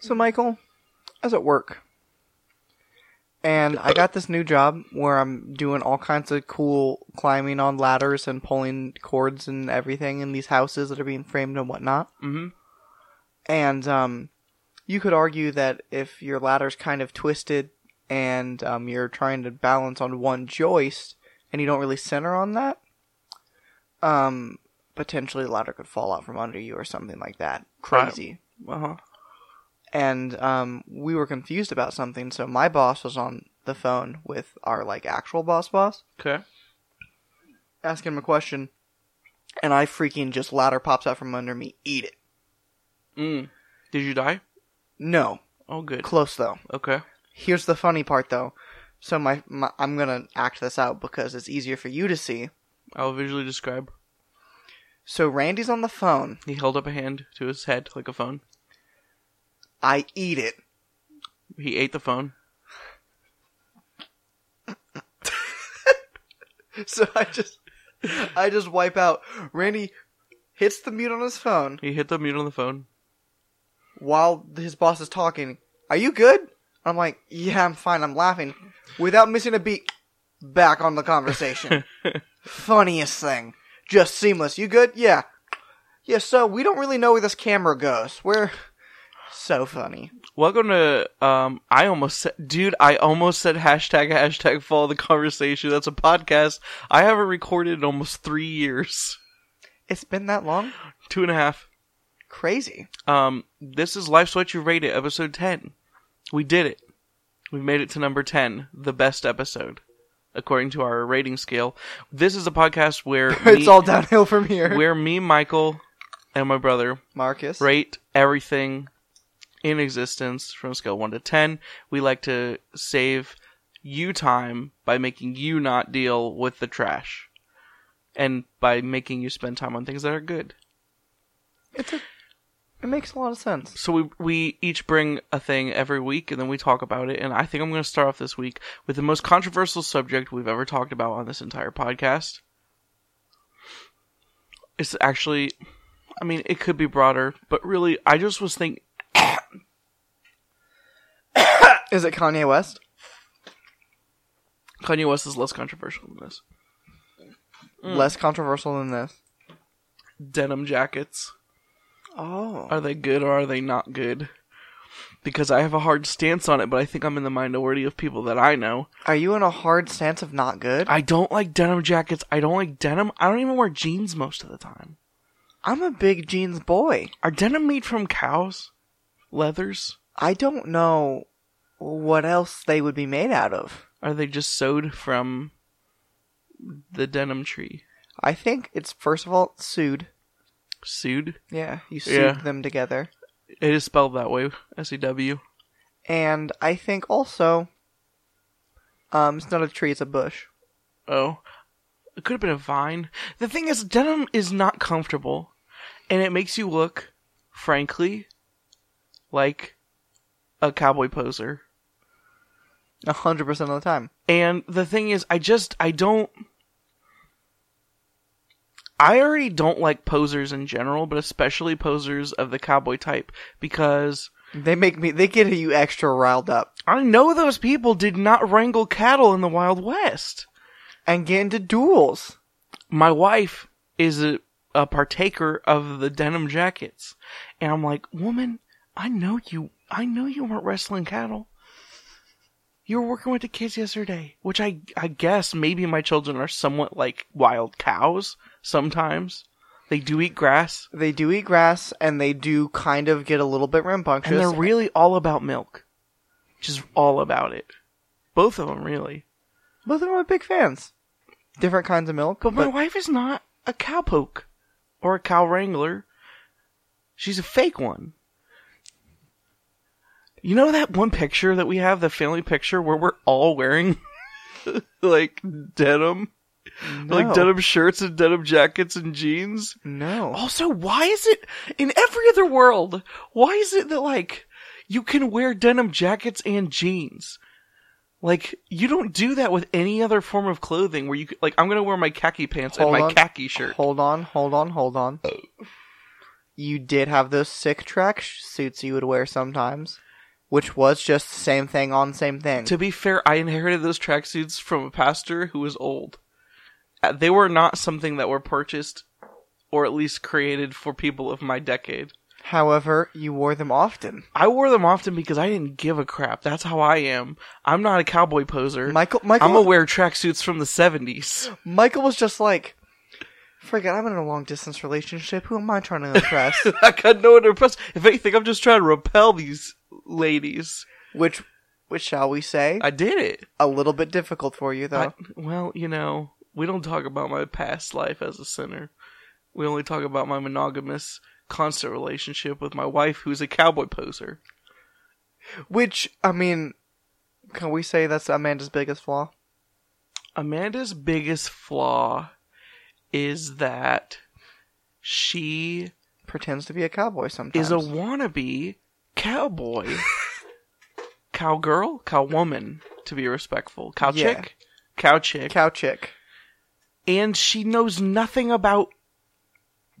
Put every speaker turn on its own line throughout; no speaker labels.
So, Michael, I was at work. And I got this new job where I'm doing all kinds of cool climbing on ladders and pulling cords and everything in these houses that are being framed and whatnot.
Mm-hmm.
And um, you could argue that if your ladder's kind of twisted and um, you're trying to balance on one joist and you don't really center on that, um, potentially the ladder could fall out from under you or something like that. Crazy.
Uh huh.
And um, we were confused about something. So my boss was on the phone with our like actual boss boss,
Okay.
asking him a question, and I freaking just ladder pops out from under me. Eat it.
Mm. Did you die?
No,
Oh, good.
close though.
Okay.
Here's the funny part though. So my, my I'm gonna act this out because it's easier for you to see.
I'll visually describe.
So Randy's on the phone.
He held up a hand to his head like a phone.
I eat it.
He ate the phone.
So I just I just wipe out. Randy hits the mute on his phone.
He hit the mute on the phone.
while his boss is talking, "Are you good?" I'm like, "Yeah, I'm fine. I'm laughing." Without missing a beat, back on the conversation. Funniest thing. Just seamless. You good? Yeah. Yeah, so we don't really know where this camera goes. We're so funny.
Welcome to um I almost said dude, I almost said hashtag hashtag follow the conversation. That's a podcast I haven't recorded in almost three years.
It's been that long?
Two and a half.
Crazy.
Um this is Life's What You Rate It, episode ten. We did it. We made it to number ten, the best episode. According to our rating scale. This is a podcast where
it's
me,
all downhill from here.
where me, Michael, and my brother
Marcus.
rate everything in existence from scale 1 to 10. We like to save you time by making you not deal with the trash. And by making you spend time on things that are good.
It's a, it makes a lot of sense.
So we we each bring a thing every week and then we talk about it. And I think I'm going to start off this week with the most controversial subject we've ever talked about on this entire podcast. It's actually, I mean, it could be broader, but really, I just was thinking,
Is it Kanye West?
Kanye West is less controversial than this. Mm.
Less controversial than this.
Denim jackets.
Oh.
Are they good or are they not good? Because I have a hard stance on it, but I think I'm in the minority of people that I know.
Are you in a hard stance of not good?
I don't like denim jackets. I don't like denim. I don't even wear jeans most of the time.
I'm a big jeans boy.
Are denim made from cows? Leathers?
I don't know what else they would be made out of.
Are they just sewed from the denim tree?
I think it's first of all sued.
Sewed?
Yeah, you sued
Yeah.
them together.
It is spelled that way. S E W.
And I think also um it's not a tree, it's a bush.
Oh. It could have been a vine. The thing is, denim is not comfortable. And it makes you look, frankly, like a cowboy poser.
A hundred percent of the time.
And the thing is, I just, I don't. I already don't like posers in general, but especially posers of the cowboy type, because
They make me they get you extra riled up.
I know those people did not wrangle cattle in the Wild West.
And get into duels.
My wife is a, a partaker of the denim jackets. And I'm like, woman, I know you, I know you weren't wrestling cattle. You were working with the kids yesterday, which I, I guess maybe my children are somewhat like wild cows sometimes. They do eat grass,
They do eat grass and they do kind of get a little bit rambunctious.
and they're really all about milk. Just all about it. Both of them, really.
Both of them are big fans. Different kinds of milk,
But my wife is not a cowpoke or a cow wrangler. She's a fake one. You know that one picture that we have, the family picture where we're all wearing like denim? Like denim shirts and denim jackets and jeans?
no.
Also, why is it in every other world? Why is it that like you can wear denim jackets and jeans? Like you don't do that with any other form of clothing where you like I'm gonna wear my khaki pants
Hold
and my
on.
khaki shirt.
Hold on, hold on, hold on. Oh. you did have those sick track suits you would wear sometimes, which was just the same thing on the same thing.
To be fair, I inherited those tracksuits from a pastor who was old. Uh, They were not something that were purchased or at least created for people of my decade.
However, you wore them often.
I wore them often because I didn't give a crap. That's how I am. I'm not a cowboy poser.
Michael, Michael,
I'm gonna wear tracksuits from the 70s.
Michael was just like, "Forget, I'm in a long distance relationship. Who am I trying to impress?"
I got no one to impress. If anything, I'm just trying to repel these ladies.
which, which shall we say,
I did it.
a little bit difficult for you though.
I, well, you know, we don't talk about my past life as a sinner. We only talk about my monogamous, constant relationship with my wife, who's a cowboy poser.
Which I mean, can we say that's Amanda's biggest flaw?
Amanda's biggest flaw is that she
Pretends to be a cowboy sometimes.
is a wannabe cowboy. Cowgirl? Cowwoman, to be respectful. Cow
Yeah.
chick? Cow chick.
cow chick.
and she knows nothing about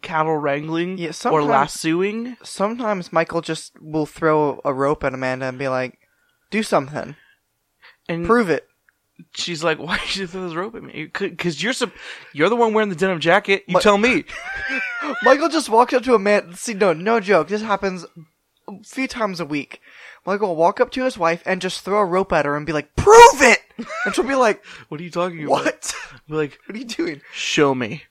cattle wrangling
Yeah,
or
sometimes-
lassoing.
Sometimes Michael just will throw a rope at Amanda and be like, "Do something,
And
prove it."
she's like, "Why did you throw this rope at me? Because you're sup- you're the one wearing the denim jacket. You
But-
tell me."
Michael just walks up to a man. See, no, no joke. This happens a few times a week. Michael will walk up to his wife and just throw a rope at her and be like, "Prove it!" And she'll be like,
What are you talking about?
"What?
Be like,
what are you doing?"
show me.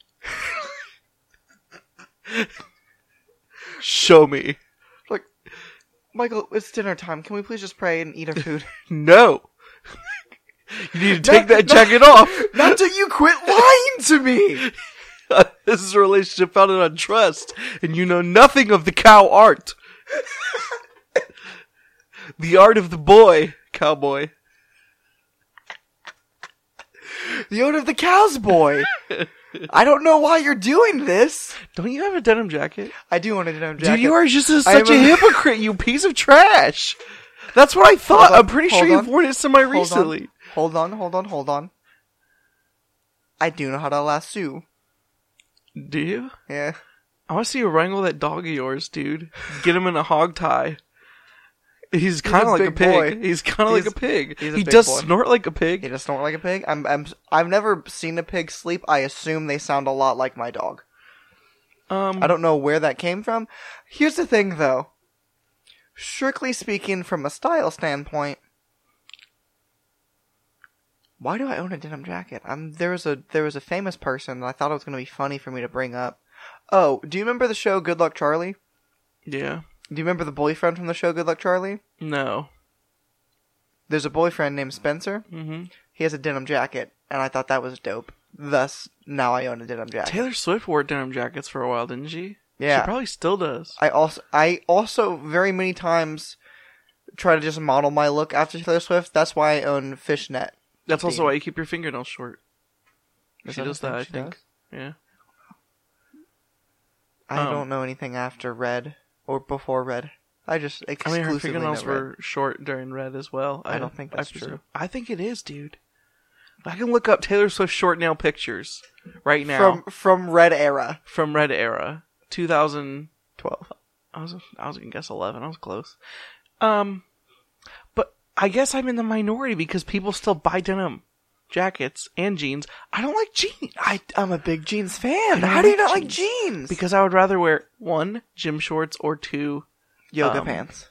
show me.
Like, Michael, it's dinner time. Can we please just pray and eat our food?
No. you need to take that jacket off.
Not till you quit lying to me.
this is a relationship founded on trust, and you know nothing of the cow art. the art of the boy, cowboy.
The owner of the cow's boy. I don't know why you're doing this.
Don't you have a denim jacket?
I do want a denim jacket.
Dude, you are just a, such a
a-
hypocrite, you piece of trash. That's what I thought.
On,
I'm pretty sure you've worn it semi
Hold on,
recently.
Hold on, hold on, hold on. I do know how to lasso.
Do you?
Yeah.
I want to see you wrangle that dog of yours, dude. Get him in a hog tie. He's kind of like a pig.
boy.
He's kind of like a pig. he does
boy.
snort like a pig.
He just snort like a pig. I'm, I'm, I've never seen a pig sleep. I assume they sound a lot like my dog.
Um,
I don't know where that came from. Here's the thing, though. Strictly speaking, from a style standpoint, why do I own a denim jacket? I'm there was a there was a famous person that I thought it was going to be funny for me to bring up. Oh, do you remember the show Good Luck Charlie?
Yeah.
Do you remember the boyfriend from the show Good Luck Charlie?
No.
There's a boyfriend named Spencer.
hmm
He has a denim jacket, and I thought that was dope. Thus, now I own a denim jacket.
Taylor Swift wore denim jackets for a while, didn't she?
Yeah.
She probably still does.
I also I also very many times try to just model my look after Taylor Swift. That's why I own fishnet.
That's also why you keep your fingernails short.
Is
she
that
does that, I think.
does?
Yeah.
I
Um,
don't know anything after red or before red. I just
I
exclusively
mean, her fingernails
red.
were short during red as well.
I don't think that's
presume-
true.
I think it is, dude. I can look up Taylor Swift short nail pictures right now
from from red era.
from Red Era, 2000.
Twelve.
I was I was gonna guess 11. I was close. Um, but I guess I'm in the minority because people still buy denim jackets and jeans. I don't like jeans
I I'm a big jeans fan. How do you not like
jeans.
jeans?
because I would rather wear one gym shorts or two
yoga
um,
pants.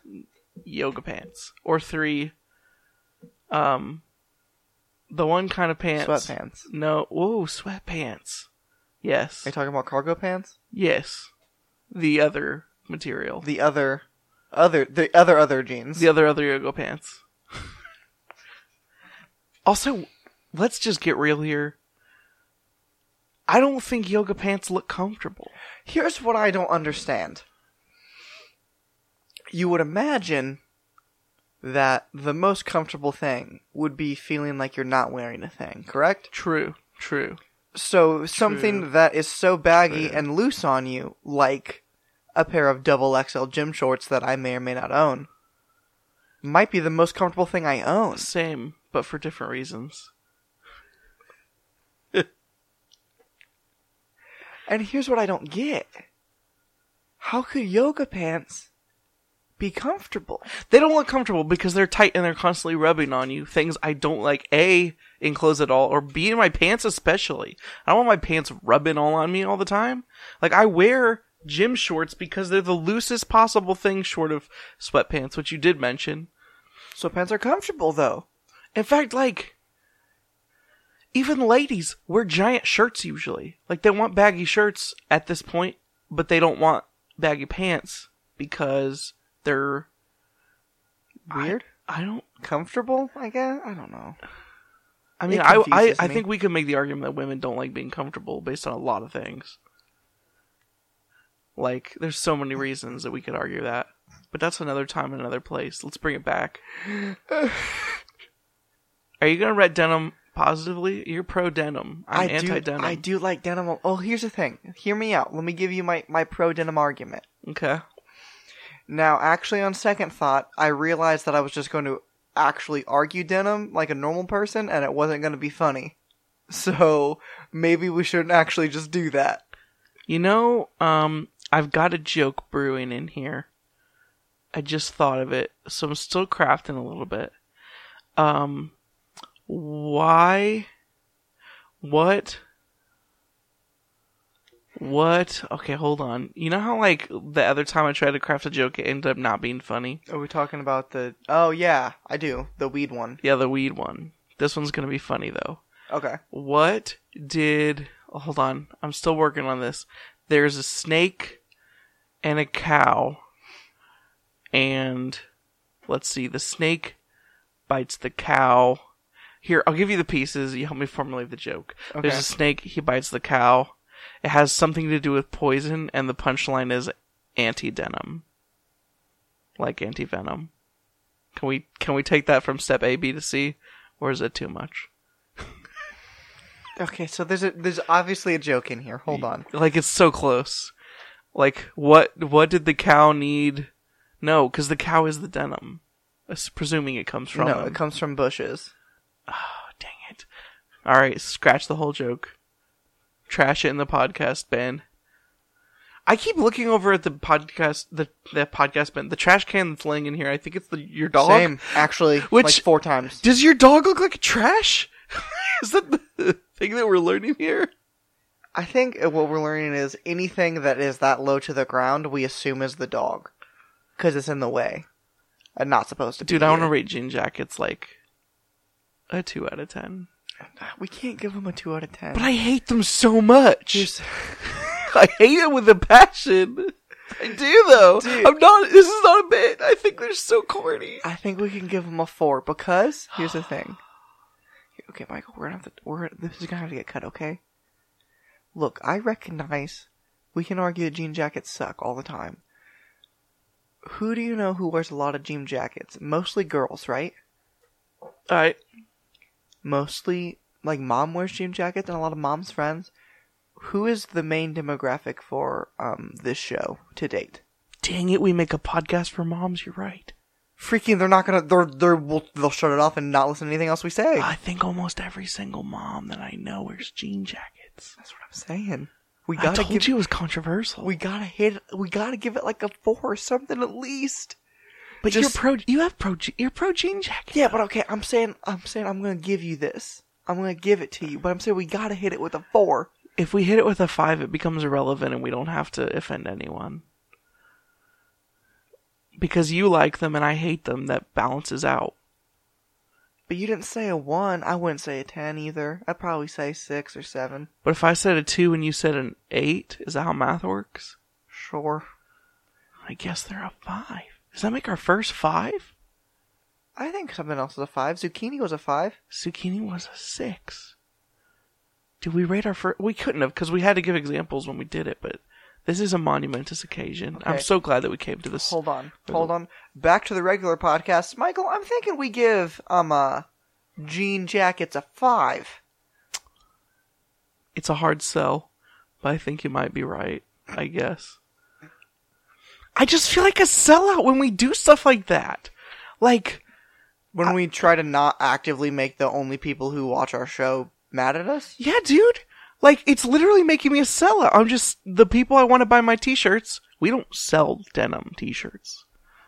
yoga pants or three um the one kind of pants
Sweatpants.
no whoa sweatpants yes
Are you talking about cargo pants?
yes the other material
The other, other the other other jeans.
the other other yoga pants also let's just get real here i don't think yoga pants look comfortable
Here's what I don't understand. You would imagine that the most comfortable thing would be feeling like you're not wearing a thing, correct?
true true
So something
True.
that is so baggy
True.
and loose on you, like a pair of double XL gym shorts that I may or may not own, might be the most comfortable thing I own.
same but for different reasons
And here's what I don't get. how could yoga pants be comfortable?
They don't look comfortable because they're tight and they're constantly rubbing on you. Things I don't like A, in clothes at all, or B, in my pants especially. I don't want my pants rubbing all on me all the time. Like, I wear gym shorts because they're the loosest possible thing short of sweatpants, which you did mention.
Sweatpants are comfortable though.
In fact, like, even ladies wear giant shirts usually. Like, they want baggy shirts at this point, but they don't want baggy pants because they're
Weird.
I don't.
comfortable, I guess. I don't know.
I mean, I I, I think we could make the argument that women don't like being comfortable based on a lot of things. Like, there's so many reasons that we could argue that, but that's another time and another place. Let's bring it back. Are you gonna red denim positively? You're pro denim. I'm
I
anti denim.
I do like denim. Oh, here's the thing. Hear me out. Let me give you my my pro denim argument.
Okay.
Now, actually, on second thought, I realized that I was just going to actually argue denim like a normal person, and it wasn't going to be funny. So maybe we shouldn't actually just do that.
You know, um, I've got a joke brewing in here. I just thought of it, so I'm still crafting a little bit. Um, why? What? What? Okay, hold on. You know how like the other time I tried to craft a joke, it ended up not being funny.
Are we talking about the? Oh yeah, I do the weed one.
Yeah, the weed one. This one's gonna be funny though.
Okay.
What did? oh, hold on, I'm still working on this. There's a snake and a cow, and let's see. The snake bites the cow. Here, I'll give you the pieces. You help me formulate the joke. There's a snake. He bites the cow. It has something to do with poison, and the punchline is anti denim, like anti venom. Can we can we take that from step A, B to C, or is it too much?
Okay. So there's a there's obviously a joke in here. Hold on.
Like it's so close. Like what what did the cow need? No, because the cow is the denim. Presuming it comes from.
no,
them.
it comes from bushes.
All right, scratch the whole joke. Trash it in the podcast bin. I keep looking over at the podcast the the podcast bin, the trash can that's laying in here. I think it's the your dog.
Same, actually,
Which-
like four times.
Does your dog look like trash? is that the thing that we're learning here?
I think what we're learning is anything that is that low to the ground, we assume is the dog, because it's in the way, and not supposed to.
Dude, I want to rate jean jackets like a two out of ten.
We can't give them a two out of ten.
But I hate them so much. I hate it with a passion. I do though.
Dude.
I'm not. This is not a bit. I think they're so corny.
I think we can give them a four because here's the thing. Okay, Michael, we're gonna have to. We're this is gonna have to get cut. Okay. Look, I recognize we can argue that jean jackets suck all the time. Who do you know who wears a lot of jean jackets? Mostly girls, right?
All right.
Mostly, like mom wears jean jackets, and a lot of mom's friends. Who is the main demographic for um this show to date?
Dang it, we make a podcast for moms. You're right.
Freaking, they're not gonna. They're they're will they'll shut it off and not listen to anything else we say.
I think almost every single mom that I know wears jean jackets.
That's what I'm saying. We gotta I
told
give
you it was controversial.
we gotta hit it- we gotta give it like a four or something at least.
But
just-
you're pro. You have pro. You're pro jean jacket.
Yeah, but okay, I'm saying I'm saying I'm gonna give you this. I'm gonna give it to you, but I'm saying we gotta hit it with a four.
if we hit it with a five, it becomes irrelevant, and we don't have to offend anyone. Because you like them and I hate them, that balances out.
But you didn't say a one. I wouldn't say a ten either. I'd probably say six or seven.
But if I said a two and you said an eight, is that how math works?
Sure.
I guess they're a five. Does that make our first five?
I think something else is a five. Zucchini was a five.
Zucchini was a six. Did we rate our first? We couldn't have because we had to give examples when we did it. But this is a momentous occasion. I'm so glad that we came to this.
Hold on. Hold on. Back to the regular podcast. Michael, I'm thinking we give um uh jean jackets a five.
It's a hard sell, but I think you might be right. I guess. I just feel like a sellout when we do stuff like that. Like,
When we try to not actively make the only people who watch our show mad at us?
yeah, dude. Like, it's literally making me a sellout. I'm just the people I want to buy my T-shirts We don't sell denim t-shirts.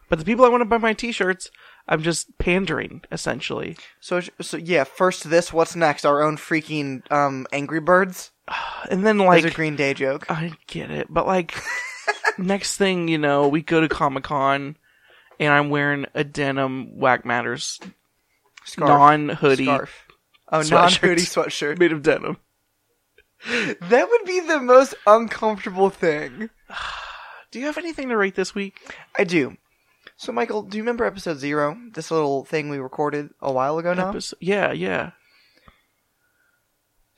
But the people I want to buy my t-shirts, I'm just pandering essentially.
So, so yeah. First, this. What's next? Our own freaking um, Angry Birds.
And then
Like
like
a Green Day joke.
I get it, but like next thing you know, we go to Comic Con, and I'm wearing a denim Whack Matters non hoodie
Scarf. Oh, non hoodie sweatshirt.
made of denim.
That would be the most uncomfortable thing.
Do you have anything to rate this week?
I do. So, Michael, do you remember episode zero? This little thing we recorded a while ago now?
Yeah, yeah.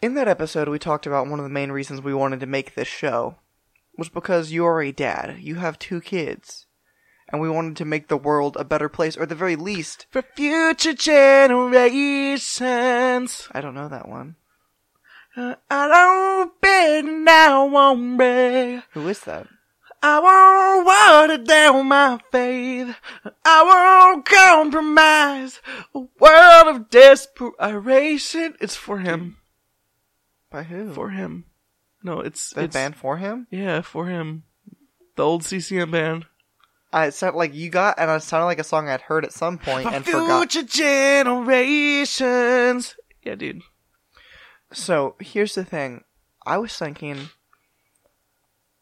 In that episode, we talked about one of the main reasons we wanted to make this show was because you are a dad. You have two kids. And we wanted to make the world a better place, or at the very least,
For future generations,
I don't know that one.
uh, I don't bend now, won't.
Who is that?
I won't water down my faith. I won't compromise. A world of desperation. It's for him.
By who?
For him. No, it's
the
it's
band for him?
Yeah, for him. The old CCM band.
I it sounded like you got, and it sounded like a song I'd heard at some point and forgot.
future generations. Yeah, dude.
So here's the thing. I was thinking,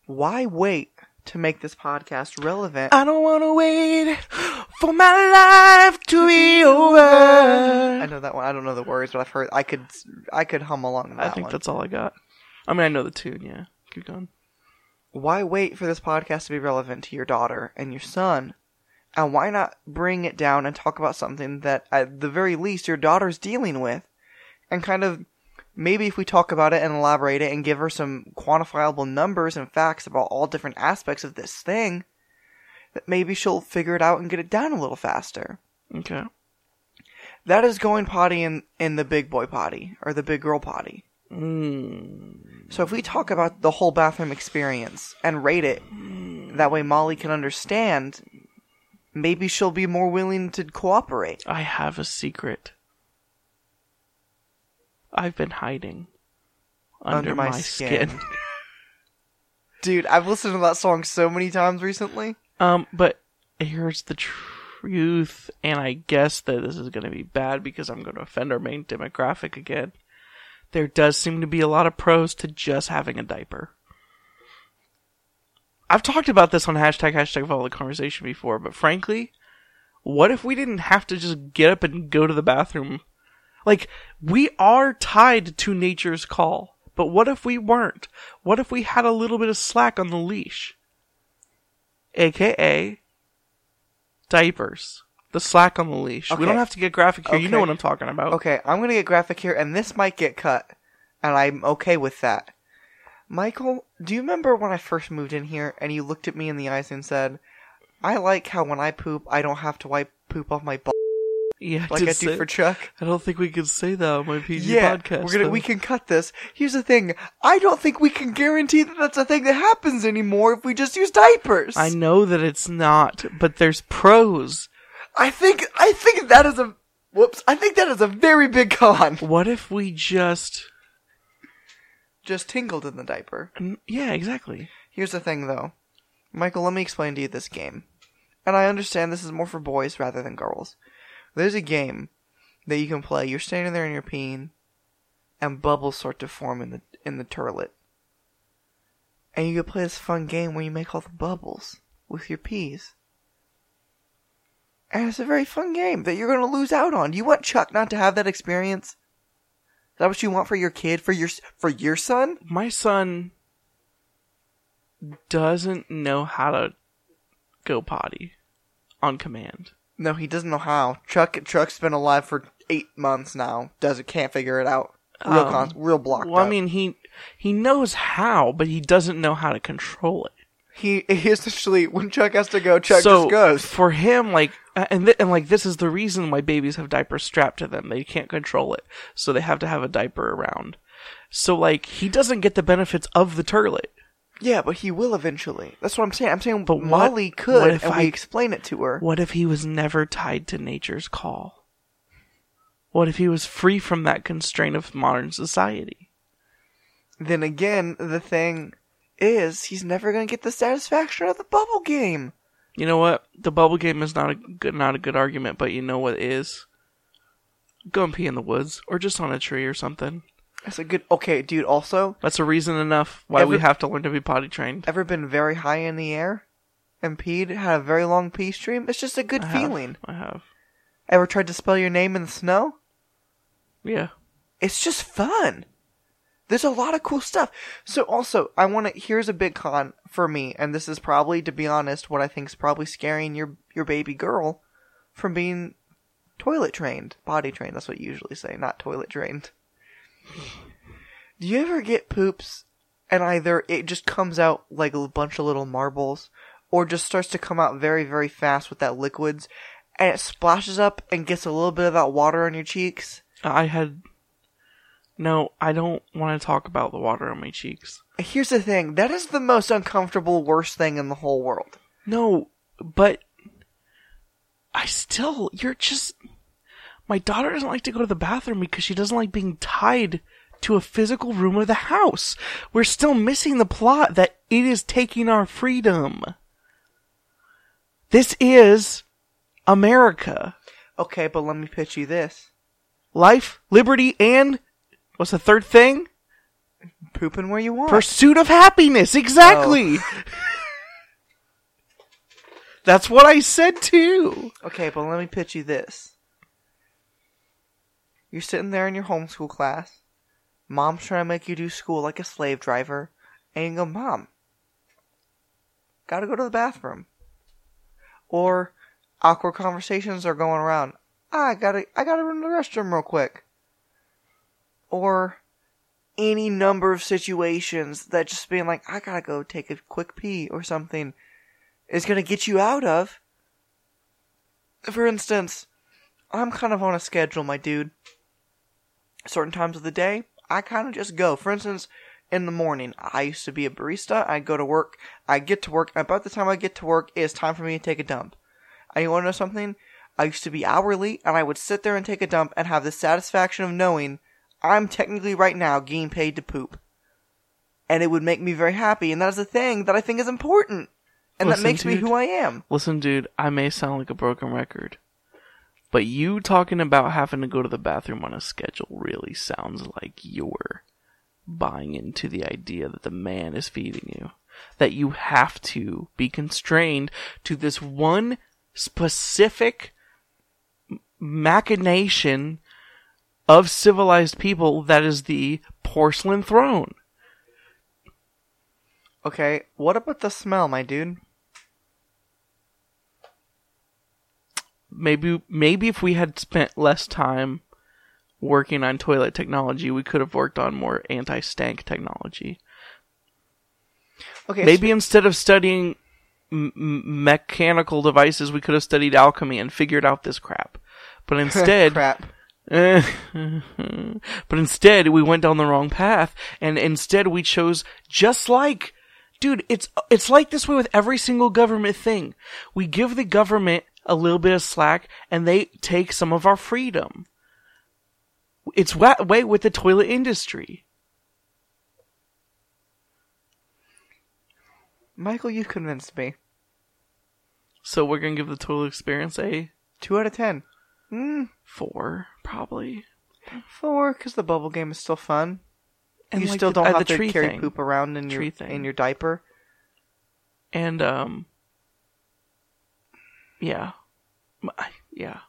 why wait to make this podcast relevant?
I don't wanna wait for my life to be over.
I know that one. I don't know the words, but I've heard. I could. I could hum along that
I think
one.
that's all I got. I mean, I know the tune, yeah. Keep going.
Why wait for this podcast to be relevant to your daughter and your son? And why not bring it down and talk about something that, at the very least, your daughter's dealing with, and kind of maybe if we talk about it and elaborate it and give her some quantifiable numbers and facts about all different aspects of this thing, that maybe she'll figure it out and get it down a little faster.
Okay.
That is going potty in, in the big boy potty or the big girl potty.
Mm.
So if we talk about the whole bathroom experience and rate it, that way Molly can understand, maybe she'll be more willing to cooperate.
I have a secret. I've been hiding under, my, skin.
Dude, I've listened to that song so many times recently.
um, but here's the truth, and I guess that this is going to be bad because I'm going to offend our main demographic again. There does seem to be a lot of pros to just having a diaper. I've talked about this on hashtag hashtag follow the conversation before, but frankly, what if we didn't have to just get up and go to the bathroom? Like, we are tied to nature's call, but what if we weren't? What if we had a little bit of slack on the leash? AKA diapers. The slack on the leash. We don't have to get graphic here. You know what I'm talking about.
Okay, I'm gonna get graphic here, and this might get cut, and I'm okay with that. Michael, do you remember when I first moved in here and you looked at me in the eyes and said, I like how when I poop, I don't have to wipe poop off my butt
Yeah, I
like I do
say-
for Chuck?
I don't think we can say that on my PG
yeah,
podcast.
we're gonna
though.
we can cut this. Here's the thing: I don't think we can guarantee that that's a thing that happens anymore if we just use diapers.
I know that it's not, but there's pros.
I think I think that is a whoops. I think that is a very big con.
What if we just?
Just tingled in the diaper.
Mm, Yeah, exactly.
Here's the thing, though, Michael. Let me explain to you this game, and I understand this is more for boys rather than girls. There's a game that you can play. You're standing there and you're peeing, and bubbles start to form in the in the turlet. And you can play this fun game where you make all the bubbles with your peas. And it's a very fun game that you're going to lose out on. Do you want Chuck not to have that experience? Is that what you want for your kid, for your for your son?
My son doesn't know how to go potty on command.
No, he doesn't know how. Chuck Chuck's been alive for eight months now. Doesn't can't figure it out. Real
Um,
con- real blocked.
Well, I mean, he he knows how, but he doesn't know how to control it.
he he essentially when Chuck has to go, Chuck
so
just goes.
for him, like, Uh, and th- and like this is the reason why babies have diapers strapped to them. They can't control it, so they have to have a diaper around. So like he doesn't get the benefits of the turlet.
Yeah, but he will eventually. That's what I'm saying. I'm saying,
But what-
Molly
what
could,
if
and
I-
we explain it to her.
What if he was never tied to nature's call? What if he was free from that constraint of modern society?
Then again, the thing is he's never gonna get the satisfaction of the bubble game.
You know what? The bubble game is not a good not a good argument, but you know what is? Go and pee in the woods or just on a tree or something.
That's a good. Okay, dude. Also,
That's a reason enough why we have to learn to be potty trained.
ever been very high in the air and peed? Had a very long pee stream. It's just a good
I have.
feeling.
I have.
Ever tried to spell your name in the snow?
Yeah.
It's just fun. There's a lot of cool stuff. So also, I want to. Here's a big con for me, and this is probably, to be honest, what I think is probably scaring your your baby girl from being toilet trained, body trained. That's what you usually say, not toilet trained. Do you ever get poops and either it just comes out like a bunch of little marbles, or just starts to come out very very fast with that liquids, and it splashes up and gets a little bit of that water on your cheeks?
I had No, I don't want to talk about the water on my cheeks.
Here's the thing. That is the most uncomfortable, worst thing in the whole world.
No, but I still you're just my daughter doesn't like to go to the bathroom because she doesn't like being tied to a physical room of the house. We're still missing the plot that it is taking our freedom. This is America.
Okay, but let me pitch you this.
Life, liberty, and what's the third thing?
Pooping where you want.
Pursuit of happiness. Exactly. That's what I said too.
okay, but let me pitch you this. You're sitting there in your homeschool class. Mom's trying to make you do school like a slave driver. And you go, Mom, gotta go to the bathroom. Or awkward conversations are going around. "Ah, I gotta, I gotta run to the restroom real quick. Or any number of situations that just being like, I gotta go take a quick pee or something is gonna get you out of. For instance, I'm kind of on a schedule, my dude. Certain times of the day, I kind of just go. For instance, in the morning, I used to be a barista. I go to work. I get to work. and About the time I get to work, it's time for me to take a dump. You want to know something? I used to be hourly, and I would sit there and take a dump and have the satisfaction of knowing I'm technically right now getting paid to poop. And it would make me very happy, and that is a thing that I think is important. And
Listen,
that makes me who I am.
Listen, dude, I may sound like a broken record, but you talking about having to go to the bathroom on a schedule really sounds like you're buying into the idea that the man is feeding you. That you have to be constrained to this one specific machination of civilized people that is the porcelain throne.
Okay, what about the smell, my dude?
maybe maybe if we had spent less time working on toilet technology, we could have worked on more anti-stank technology.
Okay,
Maybe instead of studying m- mechanical devices, we could have studied alchemy and figured out this crap. But instead,
crap.
but instead we went down the wrong path, and instead we chose just like, dude, it's it's like this way with every single government thing. We give the government a little bit of slack, and they take some of our freedom. It's that way with the toilet industry.
Michael, you convinced me.
So we're gonna give the toilet experience a
Two out of ten. Mm,
four, probably.
four, because the bubble game is still fun.
And
you
like
still
the-
don't
uh,
have
the
to
tree
carry
thing.
poop around in your
thing.
in your diaper.
And um, yeah, yeah,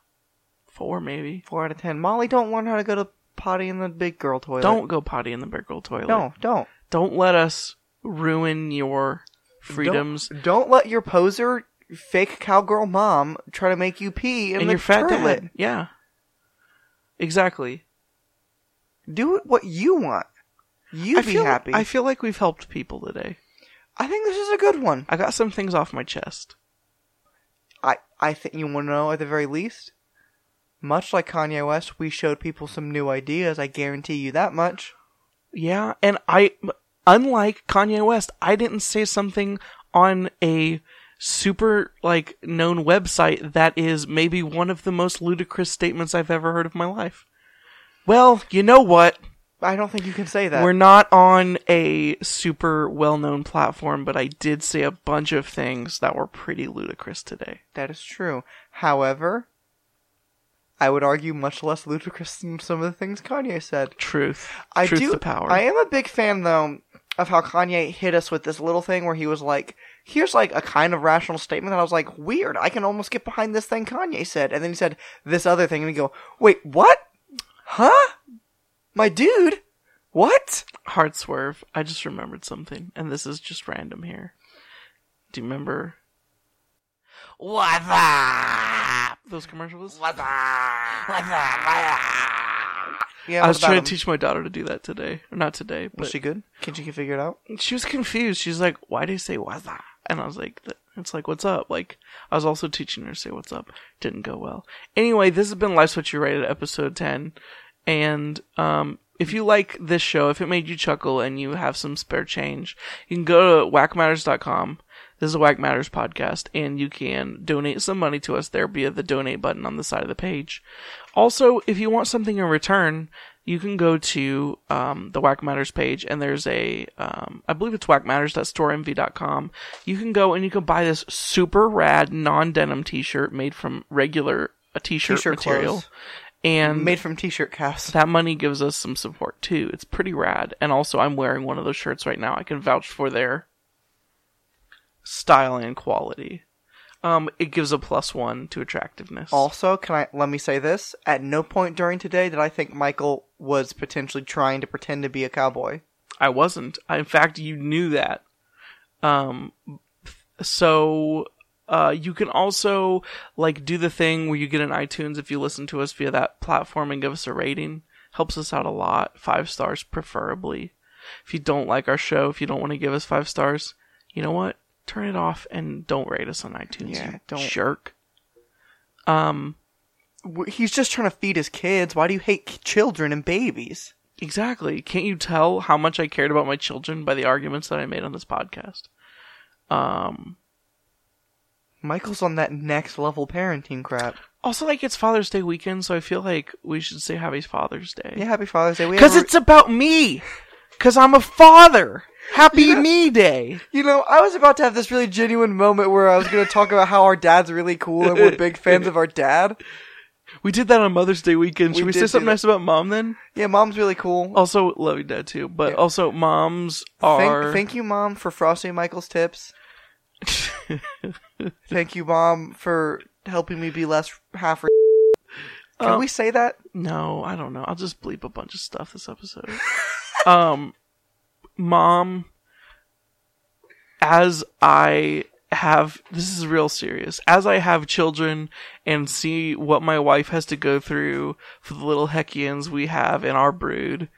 four maybe.
Four out of ten. Molly, don't learn how to go to potty in the big girl toilet.
Don't go potty in the big girl toilet.
No, don't.
Don't let us ruin your freedoms
Don't, don't let your poser fake cowgirl mom try to make you pee in
and
the
your fat
toilet.
dad. Yeah, exactly.
Do it what you want. You
I
be
feel
happy.
I feel like we've helped people today.
I think this is a good one.
I got some things off my chest.
I I think you want to know at the very least. Much like Kanye West, we showed people some new ideas. I guarantee you that much.
Yeah, and I, unlike Kanye West, I didn't say something on a super like known website that is maybe one of the most ludicrous statements I've ever heard of my life. Well, you know what?
I don't think you can say that.
We're not on a super well known platform, but I did say a bunch of things that were pretty ludicrous today.
That is true. However, I would argue much less ludicrous than some of the things Kanye said.
Truth.
I
Truth
do.
to power.
I am a big fan though of how Kanye hit us with this little thing where he was like, "Here's like a kind of rational statement." that I was like, "Weird. I can almost get behind this thing Kanye said." And then he said this other thing, and we go, "Wait, what? Huh? My dude? What?"
Hard swerve. I just remembered something, and this is just random here. Do you remember? What's up? Those commercials?
What's up? What's up? Yeah,
I was trying
him?
to teach my daughter to do that today. Or not today, but
Was she good? Can she figure it out?
she was confused. She's like, "Why do you say what's up?" And I was like, "It's like what's up." Like I was also teaching her to say what's up. Didn't go well. Anyway, this has been Life's What You Rate It episode ten, and um, if you like this show, if it made you chuckle and you have some spare change, you can go to whackmatters.com. This is a Whack Matters podcast, and you can donate some money to us there via the donate button on the side of the page. Also, if you want something in return, you can go to um, the Whack Matters page, and there's a, um, I believe it's whackmatters.storeenvy.com. You can go and you can buy this super rad non denim T-shirt made from regular a T-shirt,
T-shirt
material,
clothes.
and
Made from t-shirt caps.
that money gives us some support too. It's pretty rad, and also I'm wearing one of those shirts right now. I can vouch for their style and quality. Um, it gives a plus one to attractiveness.
Also, can I let me say this? At no point during today did I think Michael was potentially trying to pretend to be a cowboy.
I wasn't. I, in fact, you knew that. Um, so uh, you can also like do the thing where you get an iTunes if you listen to us via that platform and give us a rating. Helps us out a lot. Five stars, preferably. If you don't like our show, if you don't want to give us five stars, you know what? Turn it off and don't rate us on iTunes.
Yeah, don't.
jerk. Um,
He's just trying to feed his kids. Why do you hate children and babies?
Exactly. Can't you tell how much I cared about my children by the arguments that I made on this podcast? Um,
Michael's on that next level parenting crap.
also, like, it's Father's Day weekend, so I feel like we should say Happy Father's Day.
Yeah, happy Father's Day.
Because it's about me! Because I'm a father! Happy Me Day!
You know, I was about to have this really genuine moment where I was going to talk about how our dad's really cool and we're big fans of our dad.
We did that on Mother's Day weekend. Should
We
we, say something nice about mom then?
Yeah, mom's really cool.
Also, love you, dad, too. But
Yeah.
also, moms are.
Thank, thank you, mom, for frosting Michael's tips. thank you, mom, for helping me be less half. Can
Uh,
we say that?
No, I don't know. I'll just bleep a bunch of stuff this episode. um, mom, as I have, this is real serious. As I have children and see what my wife has to go through for the little Heckians we have in our brood,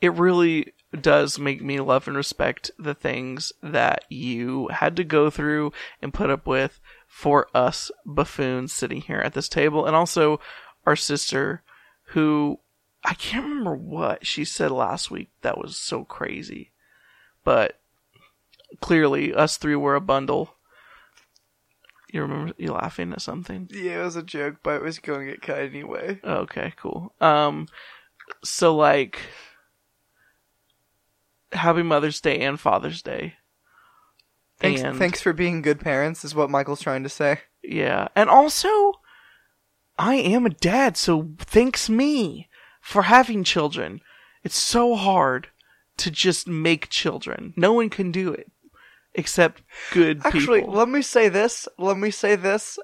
it really does make me love and respect the things that you had to go through and put up with for us buffoons sitting here at this table and also our sister who I can't remember what she said last week that was so crazy. But clearly us three were a bundle. You remember you laughing at something?
Yeah, it was a joke, but it was going to get cut anyway.
Okay, cool. Um, so like, Happy Mother's Day and Father's Day.
Thanks,
and
thanks for being good parents, is what Michael's trying to say.
yeah, and also, I am a dad, so thanks me for having children. It's so hard to just make children. No one can do it except good
Actually,
people.
let me say this. Let me say this.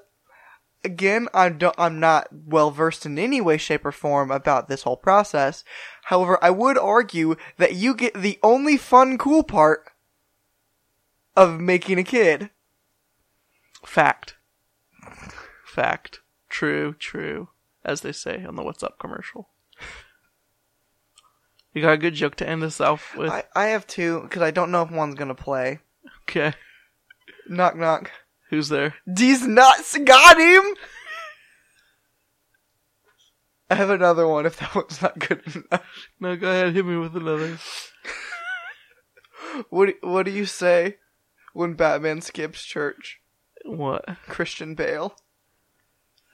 Again, I don't, I'm not well versed in any way, shape, or form about this whole process. However, I would argue that you get the only fun, cool part of making a kid.
Fact. Fact. True, true. As they say on the What's Up commercial. You got a good joke to end us off with?
I, I have two, because I don't know if one's gonna play.
Okay.
Knock, knock.
Who's there?
These nuts got him! I have another one if that one's not good enough.
No, go ahead. Hit me with another.
What, do- what do you say when Batman skips church?
What?
Christian Bale.